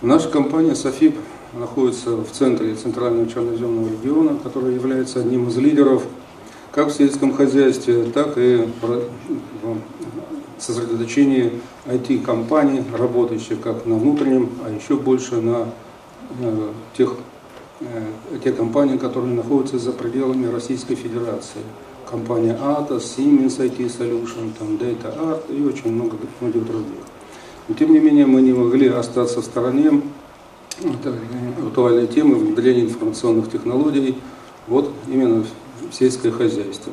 Наша компания «Софип» находится в центре Центрального черноземного региона, который является одним из лидеров как в сельском хозяйстве, так и в сосредоточении IT-компаний, работающих как на внутреннем, а еще больше на э, тех, э, те компании, которые находятся за пределами Российской Федерации. Компания Atos, Siemens IT Solution, там Data Art и очень много других. Но тем не менее мы не могли остаться в стороне актуальной темы внедрения информационных технологий вот именно в сельское хозяйство.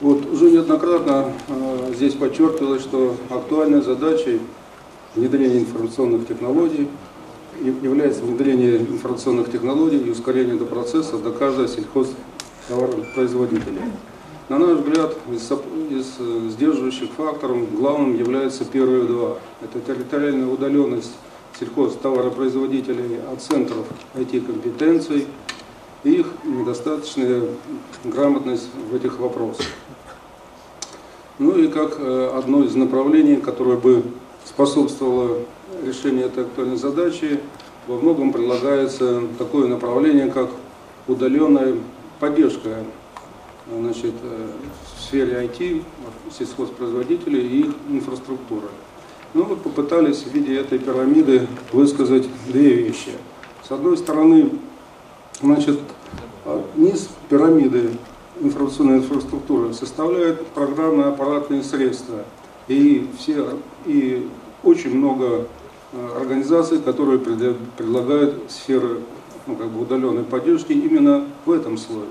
Вот уже неоднократно э, здесь подчеркивалось, что актуальной задачей внедрения информационных технологий является внедрение информационных технологий и ускорение этого процесса до каждого сельхозтоваропроизводителя. На наш взгляд, из, из э, сдерживающих факторов главным являются первые два. Это территориальная удаленность сельхозтоваропроизводителей от центров IT-компетенций и их недостаточная грамотность в этих вопросах. Ну и как э, одно из направлений, которое бы способствовало решению этой актуальной задачи, во многом предлагается такое направление, как удаленная поддержка значит, э, в сфере IT, сельхозпроизводителей и инфраструктуры. Ну вот попытались в виде этой пирамиды высказать две вещи. С одной стороны, значит, низ пирамиды информационной инфраструктуры составляют программные аппаратные средства. И, все, и очень много э, организаций, которые предлагают сферы ну, как бы удаленной поддержки именно в этом слое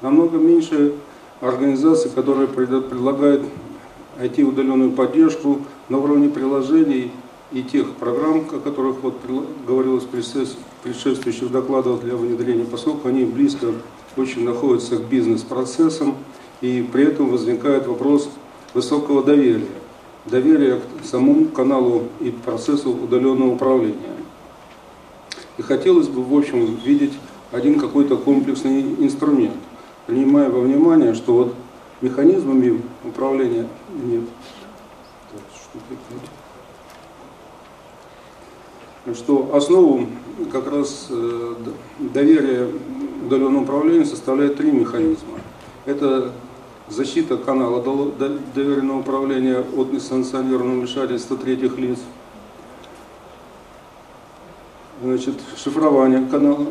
намного меньше организаций, которые предлагают IT-удаленную поддержку на уровне приложений и тех программ, о которых вот говорилось в предшествующих докладах для внедрения, поскольку они близко очень находятся к бизнес-процессам, и при этом возникает вопрос высокого доверия. Доверия к самому каналу и процессу удаленного управления. И хотелось бы, в общем, видеть один какой-то комплексный инструмент принимая во внимание, что вот механизмами управления нет. Что основу как раз э, доверия удаленному управлению составляет три механизма. Это защита канала доверенного управления от несанкционированного вмешательства третьих лиц – значит, шифрование канала,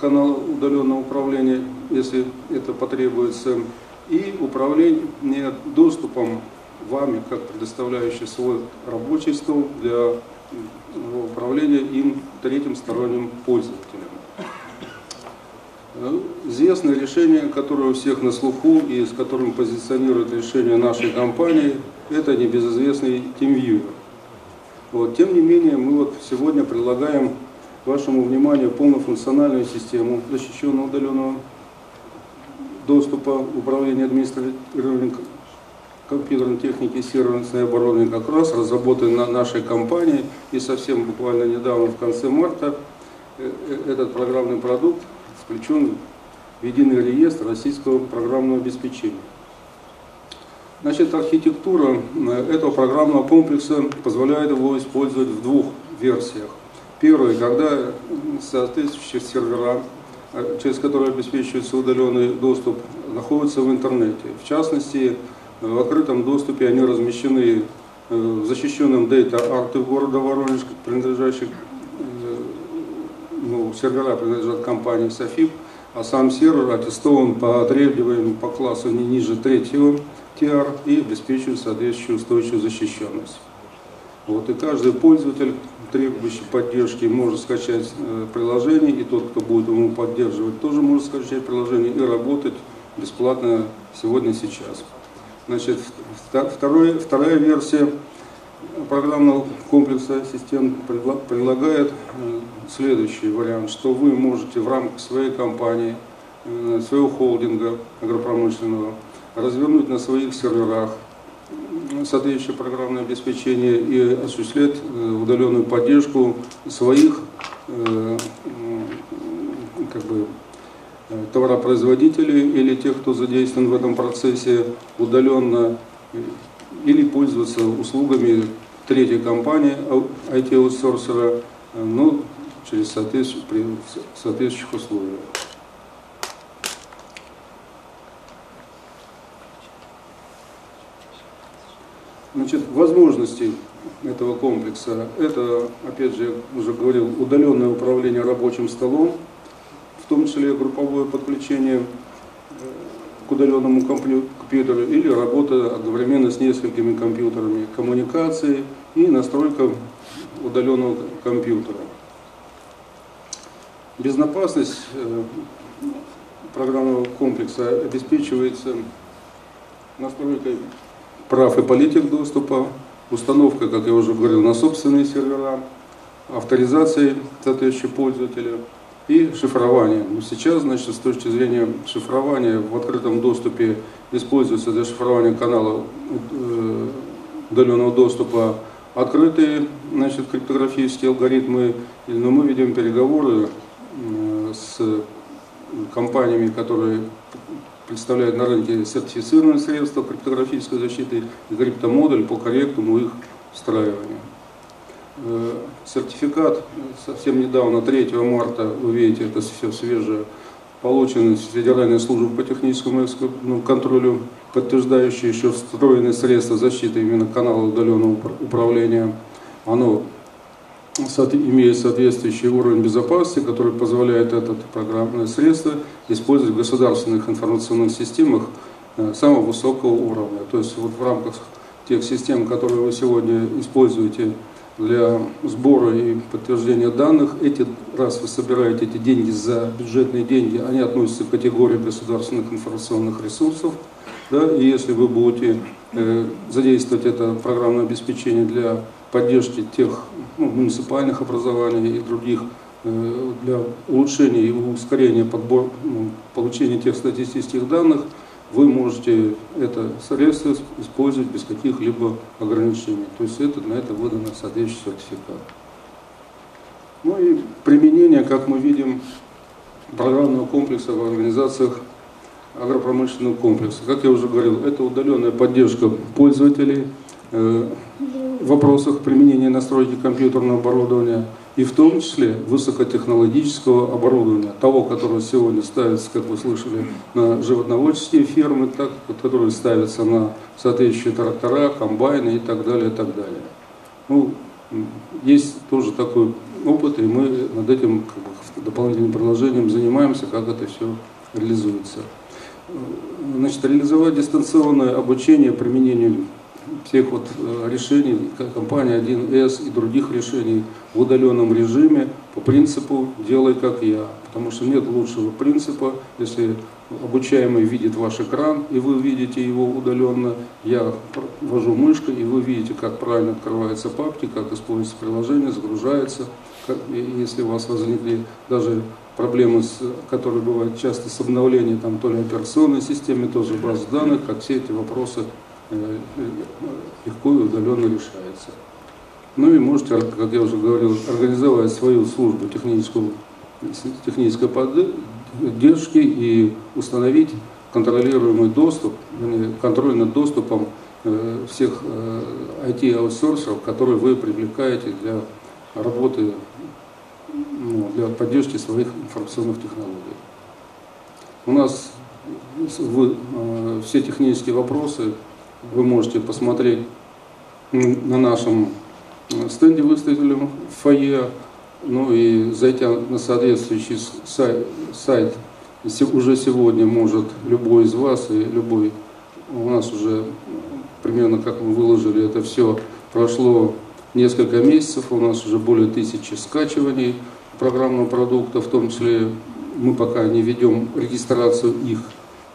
канала удаленного управления, если это потребуется, и управление доступом вами, как предоставляющий свой рабочий стол для управления им третьим сторонним пользователем. Известное решение, которое у всех на слуху и с которым позиционирует решение нашей компании, это небезызвестный TeamViewer. Вот. Тем не менее, мы вот сегодня предлагаем вашему вниманию полнофункциональную систему защищенного удаленного доступа управления администрированием компьютерной техники и сервисной обороны как раз разработан на нашей компании и совсем буквально недавно, в конце марта, э, э, этот программный продукт включен в единый реестр российского программного обеспечения. Значит, архитектура э, этого программного комплекса позволяет его использовать в двух версиях. Первое, когда соответствующие сервера, через которые обеспечивается удаленный доступ, находятся в интернете. В частности, в открытом доступе они размещены э, в защищенном Art города Воронеж, принадлежащих, э, ну, сервера принадлежат компании Софип, а сам сервер аттестован по требованиям по классу не ниже третьего TR и обеспечивает соответствующую устойчивую защищенность. Вот, и каждый пользователь, требующий поддержки, может скачать э, приложение, и тот, кто будет ему поддерживать, тоже может скачать приложение и работать бесплатно сегодня сейчас. Значит, второй, вторая версия программного комплекса систем предлагает э, следующий вариант, что вы можете в рамках своей компании, э, своего холдинга агропромышленного развернуть на своих серверах соответствующее программное обеспечение и осуществлять э, удаленную поддержку своих э, как бы, э, товаропроизводителей или тех, кто задействован в этом процессе удаленно, или пользоваться услугами третьей компании IT-аутсорсера, но через соответствующих, при условиях. Значит, возможности этого комплекса, это, опять же, я уже говорил, удаленное управление рабочим столом, в том числе групповое подключение к удаленному компьютеру или работа одновременно с несколькими компьютерами, коммуникации и настройка удаленного компьютера. Безопасность э, программного комплекса обеспечивается настройкой прав и политик доступа, установка, как я уже говорил, на собственные сервера, авторизацией соответствующего пользователя – и шифрование. Но сейчас, значит, с точки зрения шифрования в открытом доступе используется для шифрования канала э, удаленного доступа открытые значит, криптографические алгоритмы, но мы ведем переговоры э, с компаниями, которые представляют на рынке сертифицированные средства криптографической защиты и криптомодуль по корректному их встраиванию. Э, сертификат совсем недавно, 3 марта, вы видите, это все свежее, получен из Федеральной службы по техническому ну, контролю, подтверждающий еще встроенные средства защиты именно канала удаленного управления. Оно имеет соответствующий уровень безопасности, который позволяет это программное средство использовать в государственных информационных системах э, самого высокого уровня. То есть вот в рамках тех систем, которые вы сегодня используете для сбора и подтверждения данных. Эти, раз вы собираете эти деньги за бюджетные деньги, они относятся к категории государственных информационных ресурсов. Да, и если вы будете э, задействовать это программное обеспечение для поддержки тех ну, муниципальных образований и других для улучшения и ускорения подбор, ну, получения тех статистических данных, вы можете это средство использовать без каких-либо ограничений. То есть это, на это выдано соответствующий сертификат. Ну и применение, как мы видим, программного комплекса в организациях агропромышленного комплекса. Как я уже говорил, это удаленная поддержка пользователей э, в вопросах применения настройки компьютерного оборудования – и в том числе высокотехнологического оборудования, того, которое сегодня ставится, как вы слышали, на животноводческие фермы, так, которые ставятся на соответствующие трактора, комбайны и так далее, и так далее. Ну, есть тоже такой опыт, и мы над этим как бы, дополнительным продолжением занимаемся, как это все реализуется. Значит, реализовать дистанционное обучение применению всех вот э, решений компании 1С и других решений в удаленном режиме по принципу «делай как я». Потому что нет лучшего принципа, если обучаемый видит ваш экран, и вы видите его удаленно, я ввожу мышкой, и вы видите, как правильно открываются папки, как используется приложение, загружается. Если у вас возникли даже проблемы, которые бывают часто с обновлением там, то ли операционной системы, тоже баз данных, как все эти вопросы легко и удаленно решается. Ну и можете, как я уже говорил, организовать свою службу техническую, технической поддержки и установить контролируемый доступ, контроль над доступом э, всех IT-аутсорсеров, э, которые вы привлекаете для работы, ну, для поддержки своих информационных технологий. У нас все технические вопросы вы можете посмотреть на нашем э, стенде выставленном в фойе, ну и зайти на соответствующий сайт, сайт уже сегодня может любой из вас и любой, у нас уже примерно как мы выложили это все, прошло несколько месяцев, у нас уже более тысячи скачиваний программного продукта, в том числе мы пока не ведем регистрацию их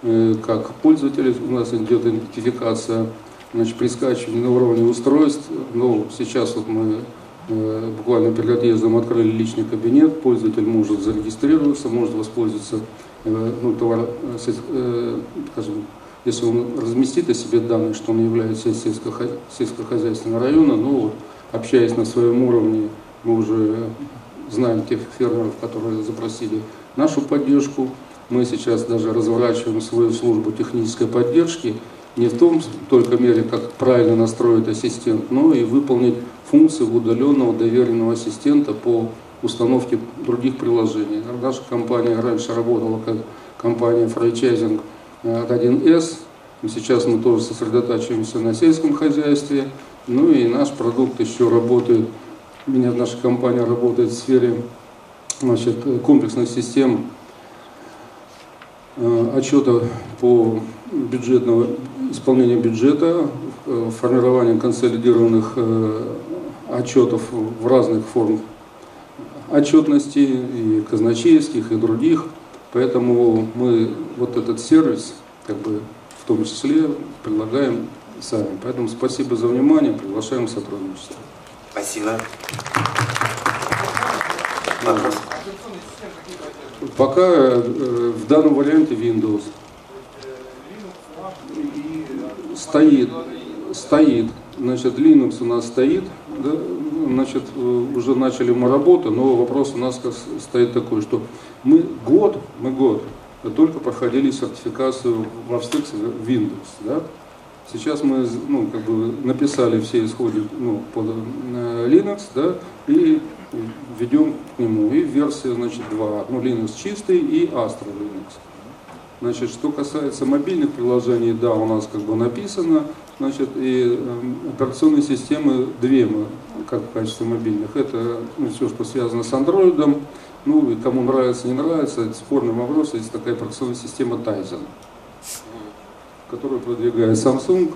как пользователей, у нас идет идентификация значит, при скачивании на уровне устройств. Но сейчас вот мы э, буквально перед отъездом открыли личный кабинет, пользователь может зарегистрироваться, может воспользоваться э, ну, товар, скажем, если он разместит о себе данные, что он является из сельскохозяйственного района, ну вот, общаясь на своем уровне, мы уже знаем тех фермеров, которые запросили нашу поддержку, мы сейчас даже разворачиваем свою службу технической поддержки не в том только мере, как правильно настроить ассистент, но и выполнить функции удаленного доверенного ассистента по установки других приложений. Наша компания раньше работала как компания франчайзинг от 1С, сейчас мы тоже сосредотачиваемся на сельском хозяйстве, ну и наш продукт еще работает, у меня наша компания работает в сфере значит, комплексных систем отчета по бюджетного исполнению бюджета, э, формирование консолидированных э, отчетов в разных формах отчетности, и казначейских, и других. Поэтому мы вот этот сервис, как бы в том числе, предлагаем сами. Поэтому спасибо за внимание, приглашаем в сотрудничество. Спасибо. Пока э, в данном варианте Windows. Стоит, стоит, значит Linux у нас стоит, да, значит э, уже начали мы работу, но вопрос у нас стоит такой, что мы год, мы год только проходили сертификацию в Австриксе Windows, да, Сейчас мы ну, как бы написали все исходы ну, под э, Linux, да, и ведем к нему и версия, значит, 2. Ну, Linux чистый и Astra Linux. Значит, что касается мобильных приложений, да, у нас как бы написано, значит, и э, операционные системы две мы, как в качестве мобильных. Это ну, все, что связано с Android, ну, и кому нравится, не нравится, это спорный вопрос, есть такая операционная система Tizen которую продвигает Samsung,